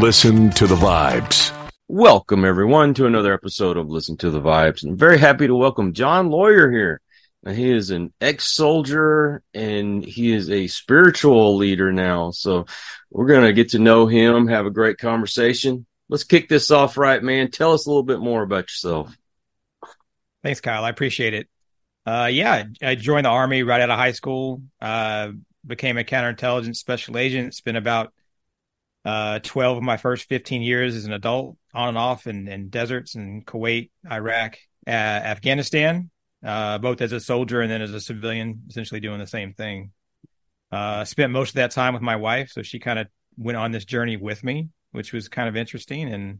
Listen to the vibes. Welcome, everyone, to another episode of Listen to the Vibes. I'm very happy to welcome John Lawyer here. Now, he is an ex soldier and he is a spiritual leader now. So, we're going to get to know him, have a great conversation. Let's kick this off right, man. Tell us a little bit more about yourself. Thanks, Kyle. I appreciate it. Uh, yeah, I joined the Army right out of high school, uh, became a counterintelligence special agent, spent about uh, 12 of my first 15 years as an adult on and off in, in deserts in Kuwait, Iraq, uh, Afghanistan, uh, both as a soldier and then as a civilian, essentially doing the same thing. Uh, spent most of that time with my wife, so she kind of went on this journey with me, which was kind of interesting. And,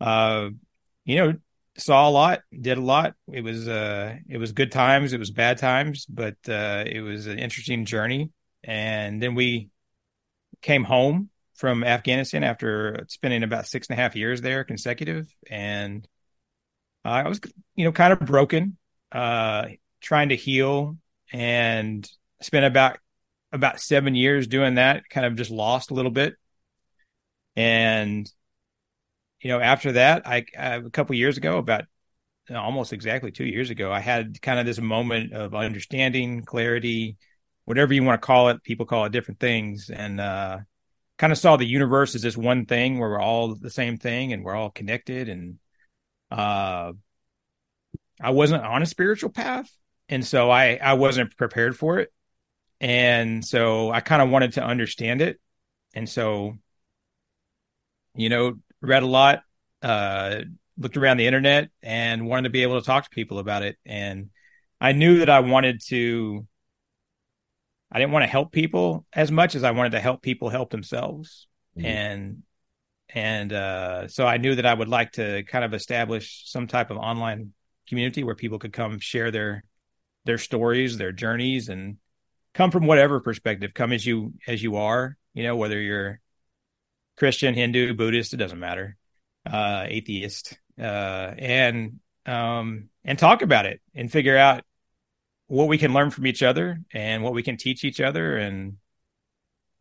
uh, you know, saw a lot, did a lot. It was, uh, it was good times, it was bad times, but uh, it was an interesting journey. And then we came home from Afghanistan after spending about six and a half years there consecutive. And I was, you know, kind of broken, uh, trying to heal and spent about, about seven years doing that, kind of just lost a little bit. And, you know, after that, I, I a couple years ago, about almost exactly two years ago, I had kind of this moment of understanding, clarity, whatever you want to call it. People call it different things. And, uh, kind of saw the universe as this one thing where we're all the same thing and we're all connected and uh I wasn't on a spiritual path and so I I wasn't prepared for it. And so I kind of wanted to understand it. And so you know read a lot uh looked around the internet and wanted to be able to talk to people about it. And I knew that I wanted to I didn't want to help people as much as I wanted to help people help themselves. Mm-hmm. And and uh, so I knew that I would like to kind of establish some type of online community where people could come share their their stories, their journeys, and come from whatever perspective. Come as you as you are, you know, whether you're Christian, Hindu, Buddhist, it doesn't matter, uh, atheist, uh, and um, and talk about it and figure out what we can learn from each other and what we can teach each other. And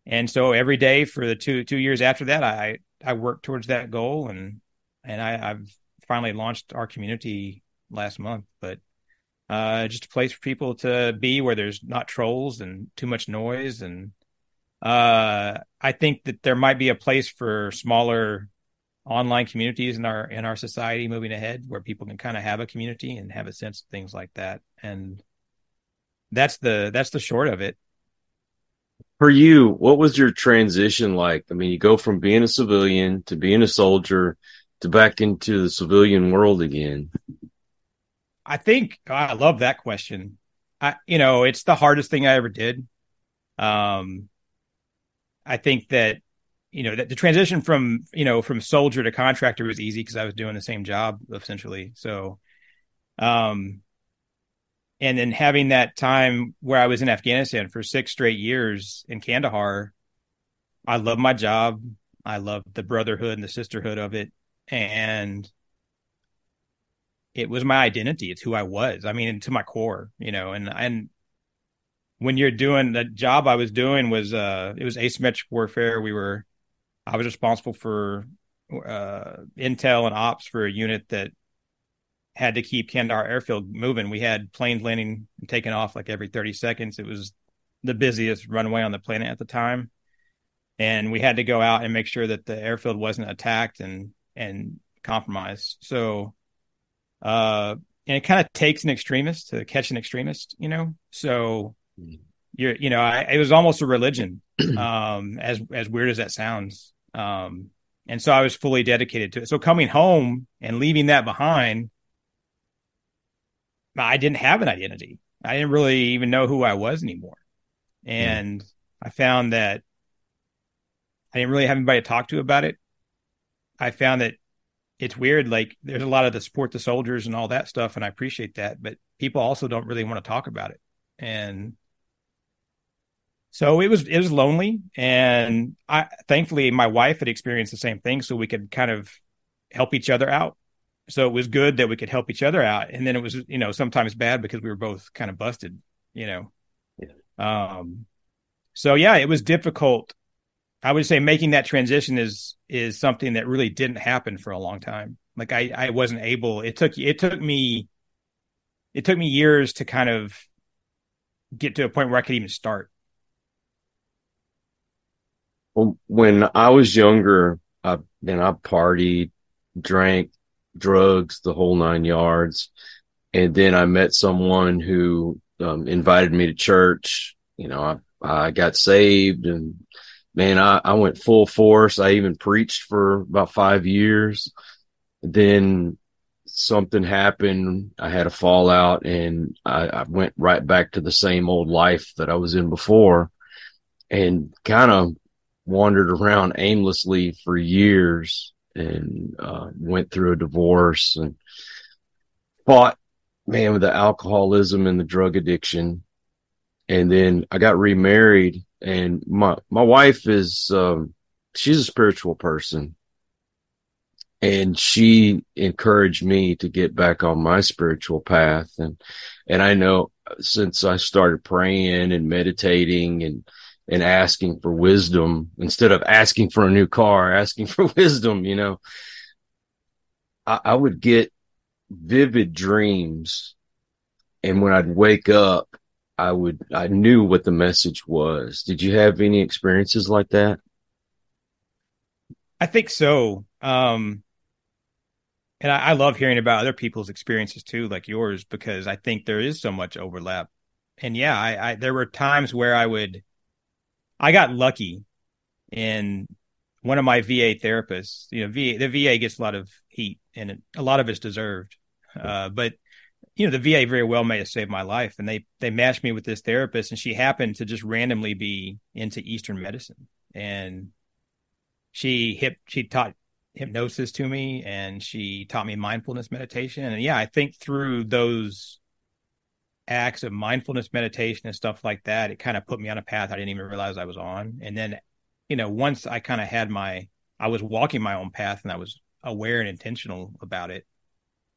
and so every day for the two two years after that i i worked towards that goal. And and i i've finally launched our community last month but uh just a place for people to be where there's not trolls and too much noise. And uh i think that there might be a place for smaller online communities in our in our society moving ahead where people can kind of have a community and have a sense of things like that. And that's the that's the short of it. For you what was your transition like? I mean you go from being a civilian to being a soldier to back into the civilian world again. I think i love that question. I you know it's the hardest thing i ever did. Um i think that you know that the transition from you know from soldier to contractor was easy because i was doing the same job essentially. So um and then having that time where I was in Afghanistan for six straight years in Kandahar, I love my job. I love the brotherhood and the sisterhood of it. And it was my identity. It's who I was. I mean, to my core, you know, and, and when you're doing the job I was doing was, uh, it was asymmetric warfare. We were, I was responsible for, uh, intel and ops for a unit that had to keep Kandahar Airfield moving. We had planes landing and taking off like every 30 seconds. It was the busiest runway on the planet at the time. And we had to go out and make sure that the airfield wasn't attacked and and compromised. So uh and it kind of takes an extremist to catch an extremist, you know. So mm. you're you know, I, it was almost a religion. um as as weird as that sounds. Um and so I was fully dedicated to it. So coming home and leaving that behind I didn't have an identity. I didn't really even know who I was anymore. And mm. I found that I didn't really have anybody to talk to about it. I found that it's weird. Like there's a lot of the support the soldiers and all that stuff, and I appreciate that. But people also don't really want to talk about it. And so it was it was lonely. And I thankfully my wife had experienced the same thing, so we could kind of help each other out so it was good that we could help each other out and then it was you know sometimes bad because we were both kind of busted you know yeah. um so yeah it was difficult I would say making that transition is is something that really didn't happen for a long time. Like I I wasn't able. It took it took me it took me years to kind of get to a point where I could even start. Well, when I was younger, I and I partied, drank, drugs, the whole nine yards, and then I met someone who um, invited me to church. You know, I I got saved, and man, I I went full force. I even preached for about five years. Then something happened. I had a fallout and I, I, went right back to the same old life that I was in before and kind of wandered around aimlessly for years and uh, went through a divorce and fought, man, with the alcoholism and the drug addiction. And then I got remarried and my, my wife is, um, she's a spiritual person and she encouraged me to get back on my spiritual path and and I know since I started praying and meditating and and asking for wisdom instead of asking for a new car asking for wisdom you know I, I would get vivid dreams and when I'd wake up I would I knew what the message was did you have any experiences like that I think so. Um, and I, I, love hearing about other people's experiences too, like yours, because I think there is so much overlap. And yeah, I, I there were times where I would, I got lucky, in one of my VA therapists, you know, VA the VA gets a lot of heat, and it, a lot of it's deserved. Uh, but you know, the VA very well may have saved my life, and they they matched me with this therapist, and she happened to just randomly be into Eastern medicine, and she hip she taught hypnosis to me and she taught me mindfulness meditation. And yeah, I think through those acts of mindfulness meditation and stuff like that, it kind of put me on a path I didn't even realize I was on. And then, you know, once I kind of had my, I was walking my own path and I was aware and intentional about it.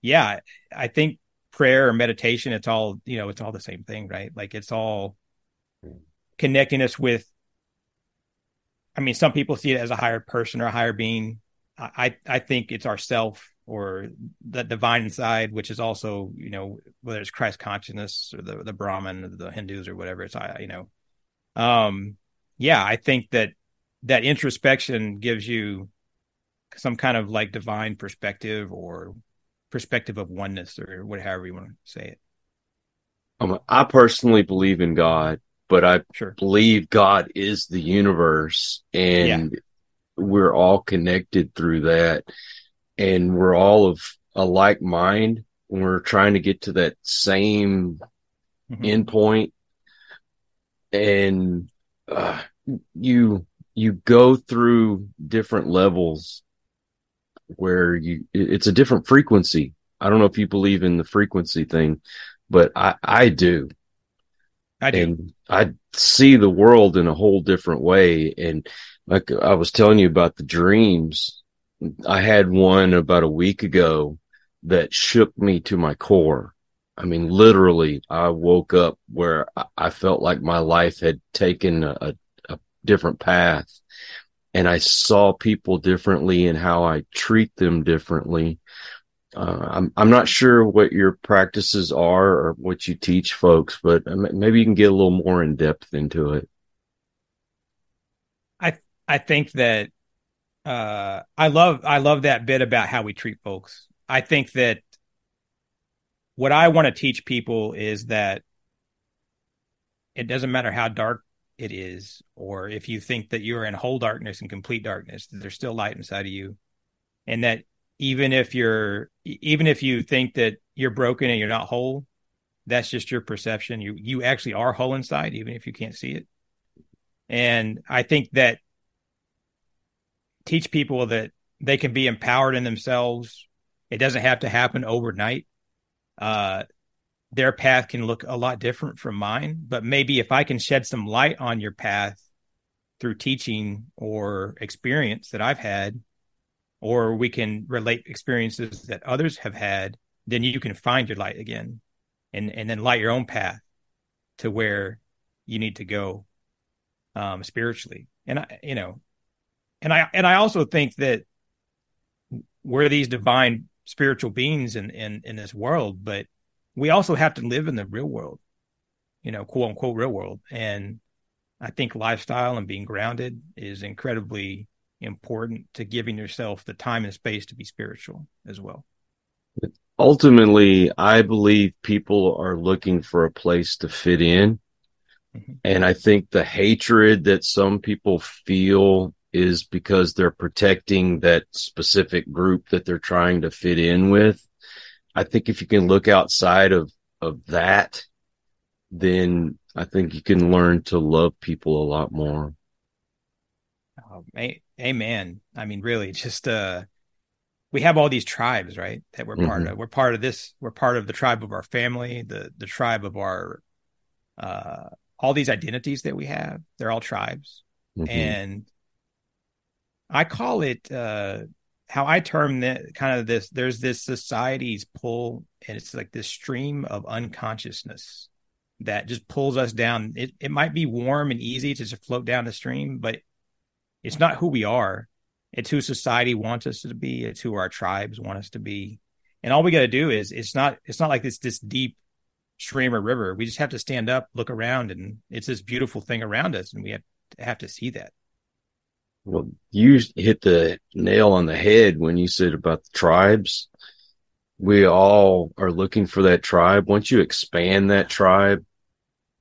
Yeah, I think prayer or meditation, it's all, you know, it's all the same thing, right? Like it's all connecting us with I mean, some people see it as a higher person or a higher being. I I think it's ourself or the divine side, which is also you know whether it's Christ consciousness or the the Brahman or the Hindus or whatever it's I you know, um, yeah, I think that that introspection gives you some kind of like divine perspective or perspective of oneness or whatever you want to say it. Um, I personally believe in God, but I sure. believe God is the universe and yeah we're all connected through that and we're all of a like mind when we're trying to get to that same mm-hmm. endpoint and uh, you you go through different levels where you it's a different frequency i don't know if you believe in the frequency thing but i i do i do and i see the world in a whole different way and like I was telling you about the dreams. I had one about a week ago that shook me to my core. I mean, literally, I woke up where I felt like my life had taken a, a different path and I saw people differently and how I treat them differently. Uh, I'm I'm not sure what your practices are or what you teach folks, but maybe you can get a little more in depth into it. I think that uh, I love I love that bit about how we treat folks. I think that what I want to teach people is that it doesn't matter how dark it is, or if you think that you're in whole darkness and complete darkness, there's still light inside of you, and that even if you're even if you think that you're broken and you're not whole, that's just your perception. You you actually are whole inside, even if you can't see it. And I think that teach people that they can be empowered in themselves. It doesn't have to happen overnight. Uh, their path can look a lot different from mine, but maybe if I can shed some light on your path through teaching or experience that I've had, or we can relate experiences that others have had, then you can find your light again and, and then light your own path to where you need to go um, spiritually. And I, you know, and I and I also think that we're these divine spiritual beings in in in this world, but we also have to live in the real world, you know, quote unquote real world. And I think lifestyle and being grounded is incredibly important to giving yourself the time and space to be spiritual as well. Ultimately, I believe people are looking for a place to fit in. Mm-hmm. And I think the hatred that some people feel is because they're protecting that specific group that they're trying to fit in with. I think if you can look outside of, of that, then I think you can learn to love people a lot more. Oh, amen. I mean, really, just uh, we have all these tribes, right? That we're part mm-hmm. of. We're part of this. We're part of the tribe of our family, the the tribe of our, uh, all these identities that we have. They're all tribes, mm-hmm. and I call it uh, how I term that kind of this. There's this society's pull, and it's like this stream of unconsciousness that just pulls us down. It it might be warm and easy to just float down the stream, but it's not who we are. It's who society wants us to be. It's who our tribes want us to be. And all we got to do is it's not it's not like this this deep stream or river. We just have to stand up, look around, and it's this beautiful thing around us, and we have to have to see that. Well, you hit the nail on the head when you said about the tribes. We all are looking for that tribe. Once you expand that tribe,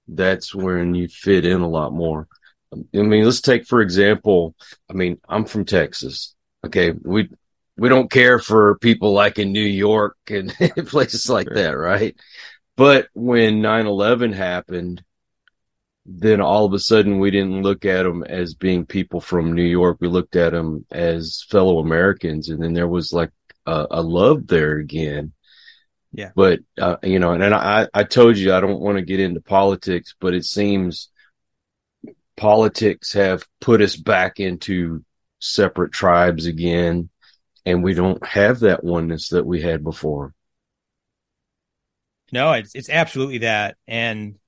that's when you fit in a lot more. I mean, let's take for example. I mean, I'm from Texas. Okay, we we don't care for people like in New York and places like that, right? But when 9/11 happened, then all of a sudden we didn't look at them as being people from New York. We looked at them as fellow Americans, and then there was like a, a love there again. Yeah. But uh, you know, and, and I I told you I don't want to get into politics, but it seems politics have put us back into separate tribes again, and we don't have that oneness that we had before. No, it's it's absolutely that, and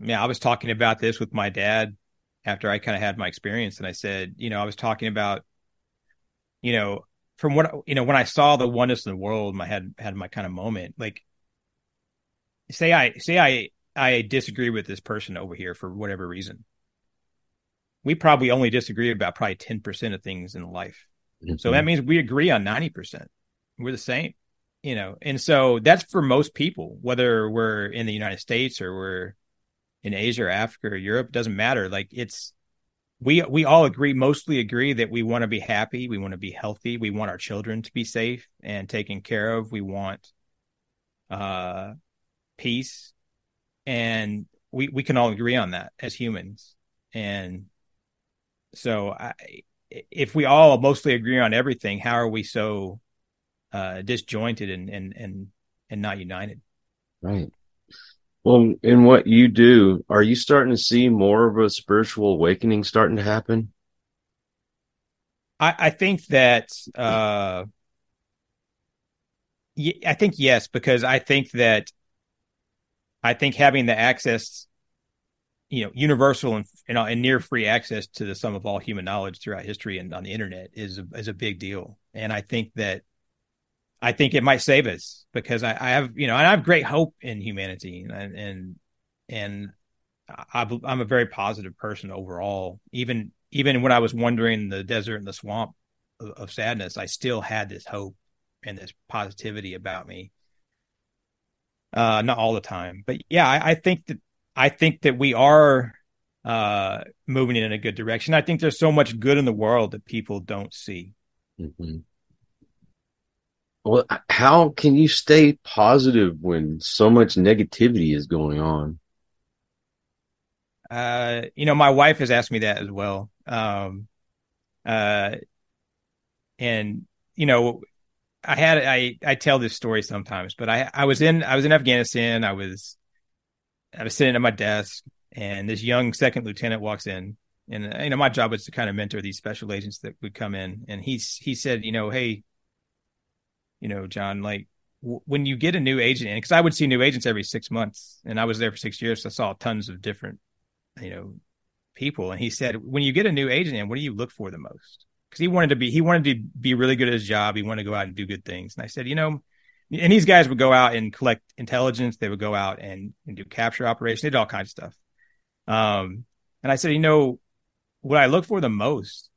yeah, I was talking about this with my dad after I kind of had my experience, and I said, you know, I was talking about, you know, from what you know when I saw the oneness in the world, my had had my kind of moment. Like, say I say I I disagree with this person over here for whatever reason. We probably only disagree about probably ten percent of things in life. Mm-hmm. So that means we agree on ninety percent. We're the same, you know. And so that's for most people, whether we're in the United States or we're in Asia or Africa or Europe, doesn't matter. Like it's we we all agree, mostly agree that we want to be happy, we want to be healthy, we want our children to be safe and taken care of. We want uh peace. And we we can all agree on that as humans. And so I if we all mostly agree on everything, how are we so uh disjointed and and and and not united? Right. Well, in what you do, are you starting to see more of a spiritual awakening starting to happen? I, I think that, uh, I think yes, because I think that, I think having the access, you know, universal and, and, and near free access to the sum of all human knowledge throughout history and on the internet is a, is a big deal. And I think that I think it might save us because I, I have, you know, and I have great hope in humanity and, and, and I, am a very positive person overall. Even, even when I was wandering the desert and the swamp of, of sadness, I still had this hope and this positivity about me. Uh, not all the time, but yeah, I, I think that, I think that we are, uh, moving in a good direction. I think there's so much good in the world that people don't see. Mm-hmm. Well, how can you stay positive when so much negativity is going on? Uh, you know, my wife has asked me that as well. Um, uh, and you know, I had I I tell this story sometimes, but I I was in I was in Afghanistan. I was I was sitting at my desk, and this young second lieutenant walks in, and you know, my job was to kind of mentor these special agents that would come in, and he's he said, you know, hey know, John, like w- when you get a new agent in, because I would see new agents every six months, and I was there for six years, so I saw tons of different, you know, people, and he said, when you get a new agent in, what do you look for the most? Because he wanted to be he wanted to be really good at his job. He wanted to go out and do good things. And I said, you know, and these guys would go out and collect intelligence. They would go out and, and do capture operations. They did all kinds of stuff. Um, and I said, you know, what I look for the most,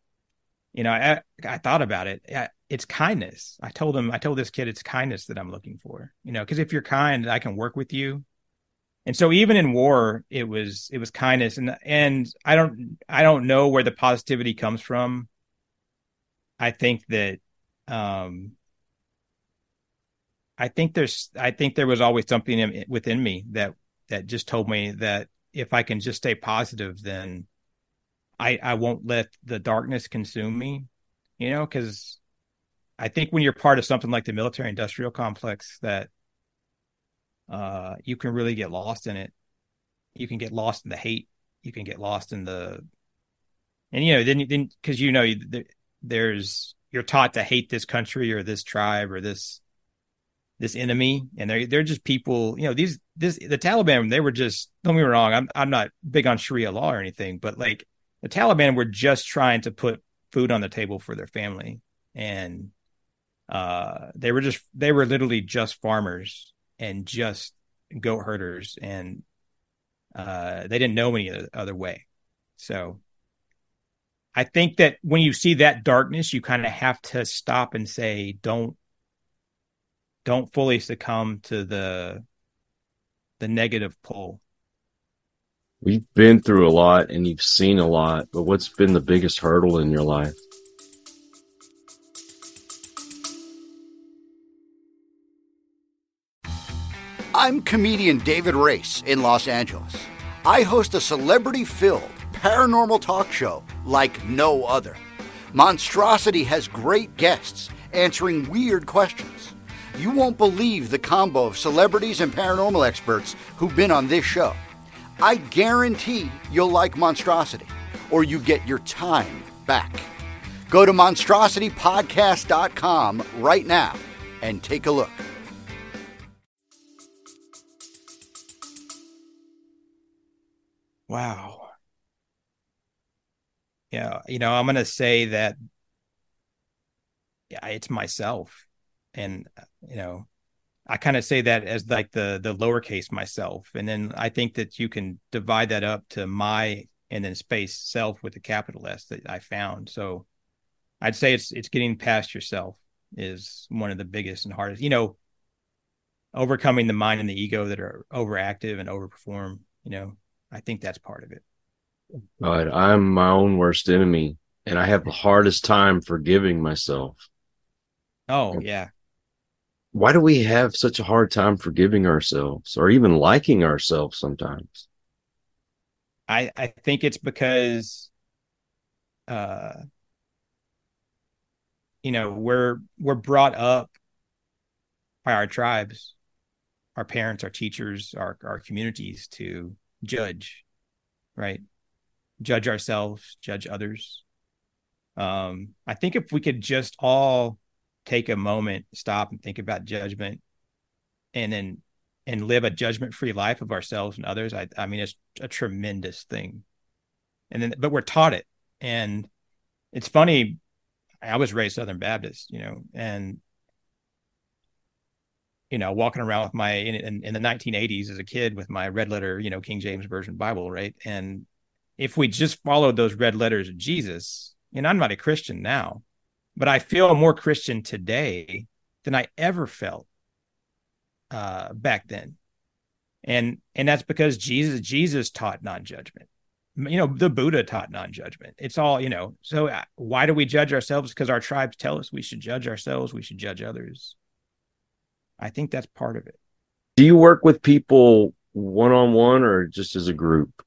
you know, I, I thought about it. It's kindness. I told him, I told this kid, it's kindness that I'm looking for, you know, because if you're kind, I can work with you. And so even in war, it was, it was kindness. And, and I don't, I don't know where the positivity comes from. I think that, um, I think there's I think there was always something in, within me that that just told me that if I can just stay positive, then I I won't let the darkness consume me. You know, because I think when you're part of something like the military industrial complex, that uh, you can really get lost in it. You can get lost in the hate. You can get lost in the, and you know, then then because you know there's you're taught to hate this country or this tribe or this this enemy and they're they're just people you know these this the taliban they were just don't get me wrong i'm i'm not big on sharia law or anything but like the taliban were just trying to put food on the table for their family and uh they were just they were literally just farmers and just goat herders and uh they didn't know any other way so i think that when you see that darkness you kind of have to stop and say don't don't fully succumb to the the negative pull. We've been through a lot and you've seen a lot, but what's been the biggest hurdle in your life? I'm comedian David Race in Los Angeles. I host a celebrity filled paranormal talk show like no other. Monstrosity has great guests answering weird questions you won't believe the combo of celebrities and paranormal experts who've been on this show. I guarantee you'll like Monstrosity, or you get your time back. Go to monstrositypodcast.com right now and take a look. Wow. Yeah, you know, I'm going to say that yeah, it's myself and uh, you know i kind of say that as like the the lowercase myself and then i think that you can divide that up to my and then space self with a capital s that i found. So i'd say it's it's getting past yourself is one of the biggest and hardest you know overcoming the mind and the ego that are overactive and overperform you know i think that's part of it. But i'm my own worst enemy and i have the hardest time forgiving myself. Oh yeah why do we have such a hard time forgiving ourselves or even liking ourselves sometimes? I I think it's because uh you know, we're we're brought up by our tribes, our parents, our teachers, our our communities to judge, right? Judge ourselves, judge others. Um, I think if we could just all take a moment, stop and think about judgment and then and live a judgment free life of ourselves and others, I I mean it's a tremendous thing. And then but we're taught it. And it's funny, I was raised Southern Baptist, you know, and you know, walking around with my in, in, in, the 1980s as a kid with my red letter, you know, King James Version Bible, right? And if we just followed those red letters of Jesus, you know, I'm not a Christian now, but I feel more Christian today than I ever felt uh, back then. And and that's because Jesus Jesus taught non-judgment. You know, the Buddha taught non-judgment. It's all, you know. So uh, why do we judge ourselves because our tribes tell us we should judge ourselves, we should judge others. I think that's part of it. Do you work with people one-on-one or just as a group?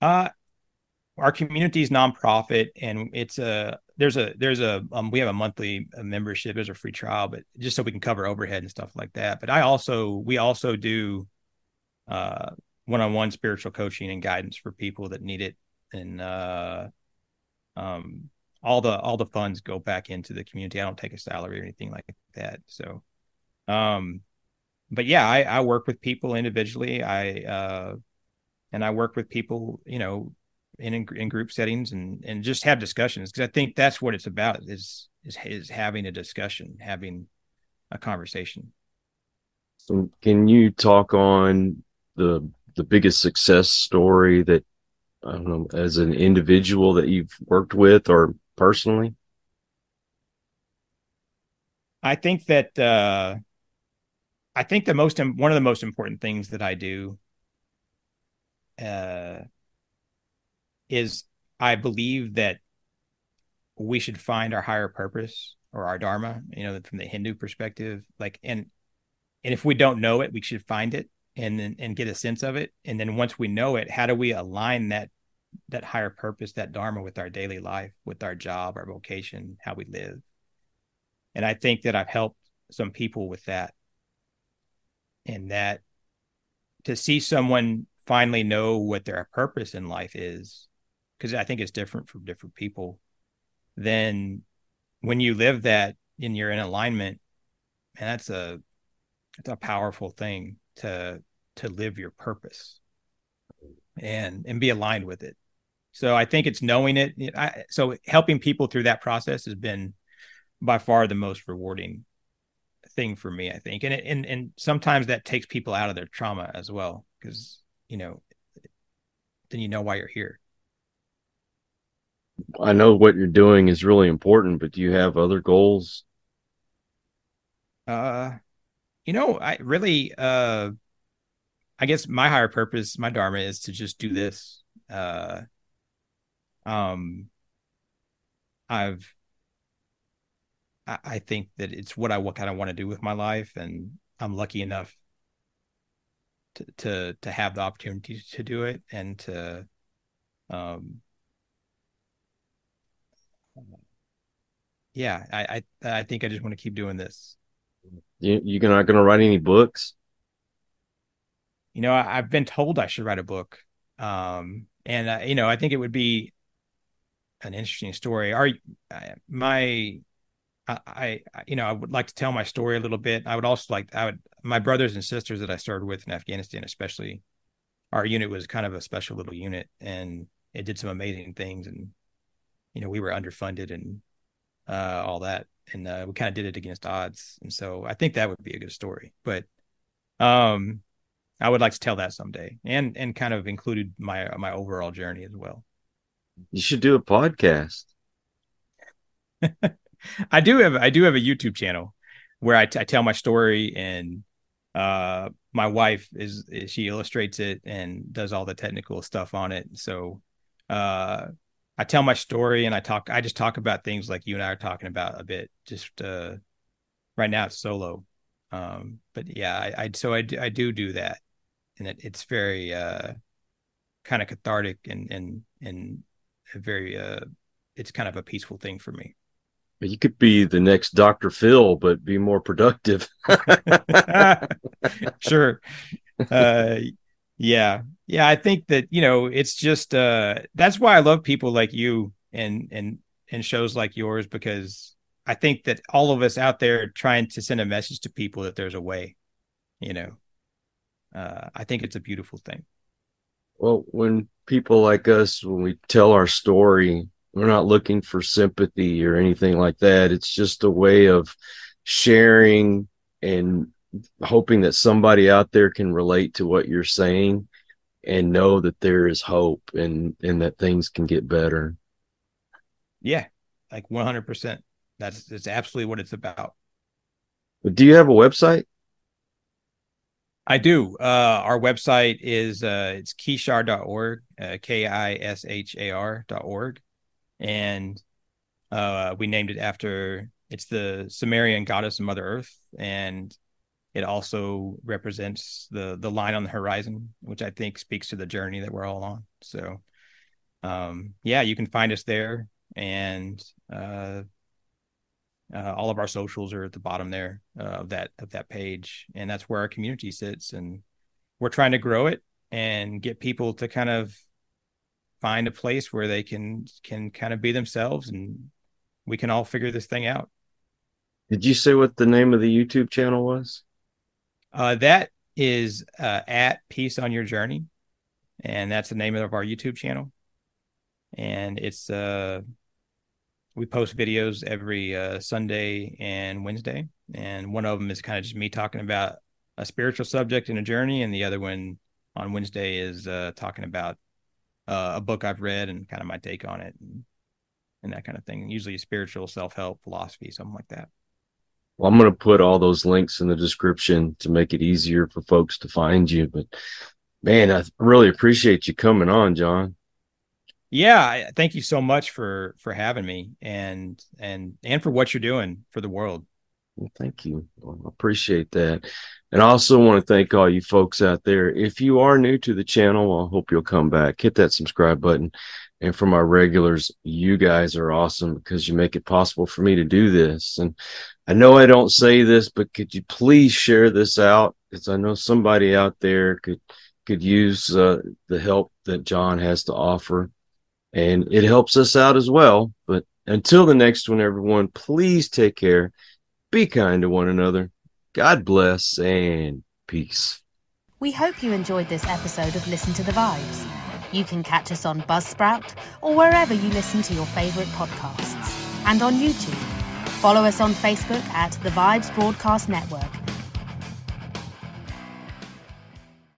Uh our community is nonprofit and it's a there's a there's a um, we have a monthly uh, membership. There's a free trial but just so we can cover overhead and stuff like that. But i also we also do uh one-on-one spiritual coaching and guidance for people that need it. And uh um all the all the funds go back into the community. I don't take a salary or anything like that. So um but yeah i i work with people individually. I uh and i work with people you know in in group settings and and just have discussions because I think that's what it's about is is is having a discussion, having a conversation. So can you talk on the the biggest success story that I don't know as an individual that you've worked with or personally? I think that uh, I think the most one of the most important things that I do uh, is I believe that we should find our higher purpose or our dharma. You know, from the Hindu perspective, like and and if we don't know it, we should find it and and get a sense of it. And then once we know it, how do we align that that higher purpose, that dharma, with our daily life, with our job, our vocation, how we live? And I think that I've helped some people with that and that to see someone finally know what their purpose in life is because i think it's different for different people then when you live that and you're in alignment and that's a it's a powerful thing to to live your purpose and and be aligned with it so i think it's knowing it I, so helping people through that process has been by far the most rewarding thing for me, I think. And it, and and sometimes that takes people out of their trauma as well because, you know, then you know why you're here. I know what you're doing is really important, but do you have other goals? Uh you know, I really uh I guess my higher purpose, my dharma is to just do this. Uh um I've I, think that it's what I what kind of want to do with my life, and I'm lucky enough to to to have the opportunity to do it and to um yeah i i, I think i just want to keep doing this you you're not going to write any books you know I, have been told i should write a book um and uh, you know i think it would be an interesting story our my I, I, you know, I would like to tell my story a little bit. I would also like, I would, my brothers and sisters that I started with in Afghanistan, especially, our unit was kind of a special little unit, and it did some amazing things. And you know, we were underfunded and uh, all that, and uh, we kind of did it against odds. And so, I think that would be a good story. But, um, I would like to tell that someday, and and kind of included my my overall journey as well. You should do a podcast. I do have I do have a YouTube channel where I, t- I tell my story and uh my wife is, is, she illustrates it and does all the technical stuff on it. So uh I tell my story and I talk I just talk about things like you and I are talking about a bit. Just uh right now it's solo. Um but yeah, I, I so I do, I do do that. And it, it's very uh kind of cathartic and and and very uh it's kind of a peaceful thing for me. You could be the next Dr. Phil, but be more productive. sure. Uh, yeah. Yeah. I think that, you know, it's just, uh, that's why I love people like you and, and, and shows like yours, because I think that all of us out there trying to send a message to people that there's a way, you know, uh, I think it's a beautiful thing. Well, when people like us, when we tell our story, we're not looking for sympathy or anything like that. It's just a way of sharing and hoping that somebody out there can relate to what you're saying and know that there is hope and and that things can get better. Yeah, like 100%. That's that's absolutely what it's about. Do you have a website? I do. Uh, our website is uh, it's kishar.org, uh, K I S H A R.org and uh, we named it after it's the Sumerian goddess of Mother Earth, and it also represents the the line on the horizon, which I think speaks to the journey that we're all on. So, um, yeah, you can find us there, and uh, uh, all of our socials are at the bottom there uh, of that of that page, and that's where our community sits, and we're trying to grow it and get people to kind of find a place where they can can kind of be themselves and we can all figure this thing out. Did you say what the name of the YouTube channel was? Uh, that is uh, at Peace on Your Journey, and that's the name of our YouTube channel. and it's uh we post videos every uh, Sunday and Wednesday, and one of them is kind of just me talking about a spiritual subject in a journey, and the other one on Wednesday is uh, talking about uh, a book I've read and kind of my take on it and, and that kind of thing. Usually, spiritual self help, philosophy, something like that. Well, I'm going to put all those links in the description to make it easier for folks to find you. But man, I really appreciate you coming on, John. Yeah, thank you so much for for having me and and and for what you're doing for the world. Well, thank you. Well, I appreciate that. And I also want to thank all you folks out there. If you are new to the channel, I hope you'll come back, hit that subscribe button. And for my regulars, you guys are awesome because you make it possible for me to do this. And I know I don't say this, but could you please share this out? Because I know somebody out there could could use uh, the help that John has to offer and it helps us out as well. But until the next one, everyone, please take care. Be kind to one another. God bless and peace. We hope you enjoyed this episode of Listen to the Vibes. You can catch us on Buzzsprout or wherever you listen to your favorite podcasts and on YouTube. Follow us on Facebook at The Vibes Broadcast Network